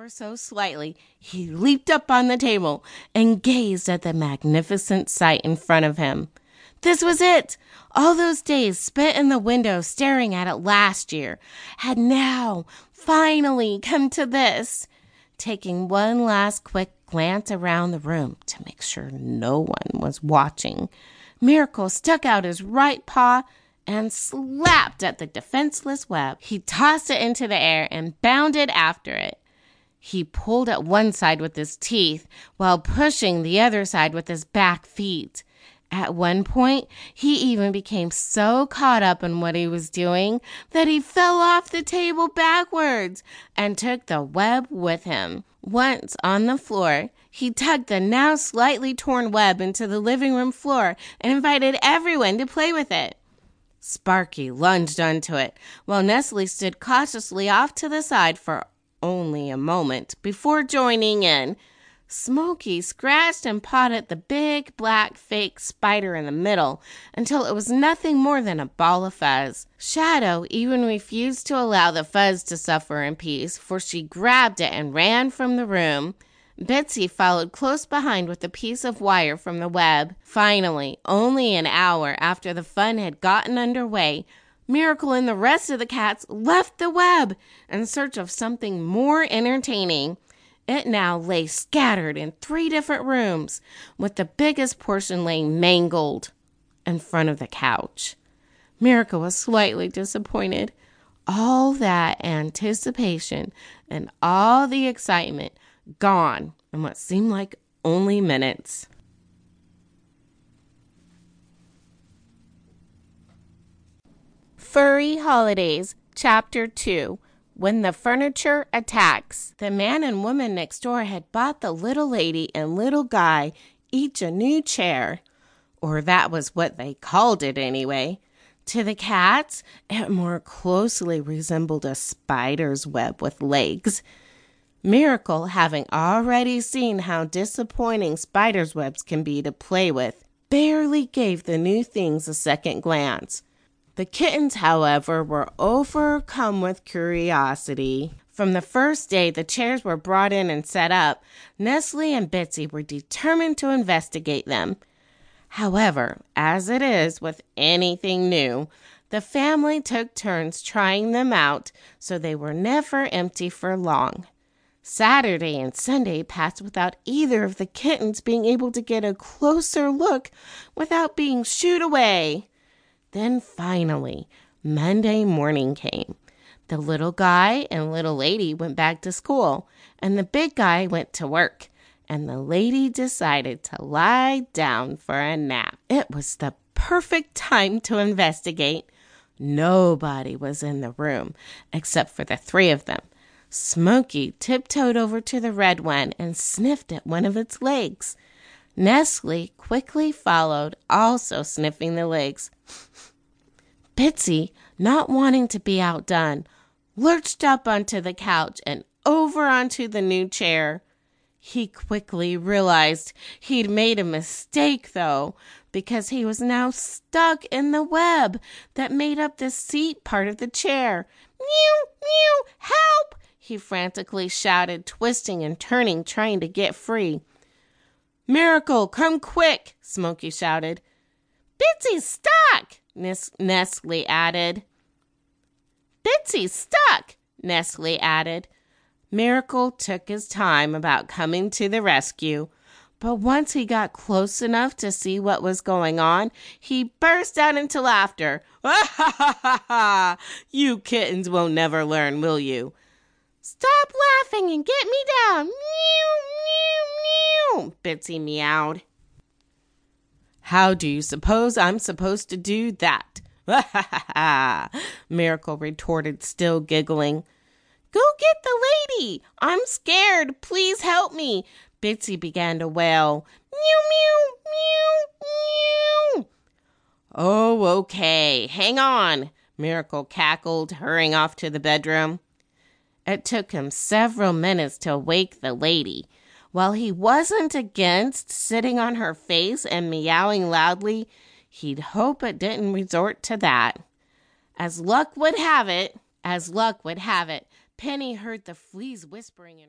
Ever so slightly, he leaped up on the table and gazed at the magnificent sight in front of him. This was it! All those days spent in the window staring at it last year had now finally come to this. Taking one last quick glance around the room to make sure no one was watching, Miracle stuck out his right paw and slapped at the defenseless web. He tossed it into the air and bounded after it. He pulled at one side with his teeth while pushing the other side with his back feet. At one point, he even became so caught up in what he was doing that he fell off the table backwards and took the web with him. Once on the floor, he tugged the now slightly torn web into the living room floor and invited everyone to play with it. Sparky lunged onto it, while Nestle stood cautiously off to the side for only a moment before joining in. Smoky scratched and pawed at the big, black, fake spider in the middle until it was nothing more than a ball of fuzz. Shadow even refused to allow the fuzz to suffer in peace, for she grabbed it and ran from the room. Betsy followed close behind with a piece of wire from the web. Finally, only an hour after the fun had gotten under way, Miracle and the rest of the cats left the web in search of something more entertaining. It now lay scattered in three different rooms, with the biggest portion laying mangled in front of the couch. Miracle was slightly disappointed. All that anticipation and all the excitement gone in what seemed like only minutes. Furry Holidays, Chapter 2 when the furniture attacks. The man and woman next door had bought the little lady and little guy each a new chair, or that was what they called it anyway. To the cats, it more closely resembled a spider's web with legs. Miracle, having already seen how disappointing spiders' webs can be to play with, barely gave the new things a second glance. The kittens, however, were overcome with curiosity. From the first day the chairs were brought in and set up, Nestle and Betsy were determined to investigate them. However, as it is with anything new, the family took turns trying them out, so they were never empty for long. Saturday and Sunday passed without either of the kittens being able to get a closer look without being shooed away. Then finally, Monday morning came. The little guy and little lady went back to school, and the big guy went to work, and the lady decided to lie down for a nap. It was the perfect time to investigate. Nobody was in the room except for the three of them. Smoky tiptoed over to the red one and sniffed at one of its legs. Nestle quickly followed, also sniffing the legs. Bitsy, not wanting to be outdone, lurched up onto the couch and over onto the new chair. He quickly realized he'd made a mistake, though, because he was now stuck in the web that made up the seat part of the chair. Mew, mew, help! he frantically shouted, twisting and turning, trying to get free. Miracle, come quick! Smoky shouted. Bitsy's stuck! Nestle added. Bitsy's stuck! Nestle added. Miracle took his time about coming to the rescue, but once he got close enough to see what was going on, he burst out into laughter. Ha ha ha ha! You kittens will never learn, will you? Stop laughing and get me down! Mew, mew! Bitsy meowed. How do you suppose I'm supposed to do that? Ha ha ha! Miracle retorted, still giggling. Go get the lady! I'm scared! Please help me! Bitsy began to wail. Mew, mew, mew, mew. Oh, okay. Hang on, Miracle cackled, hurrying off to the bedroom. It took him several minutes to wake the lady. While he wasn't against sitting on her face and meowing loudly, he'd hope it didn't resort to that. As luck would have it, as luck would have it, Penny heard the fleas whispering in her.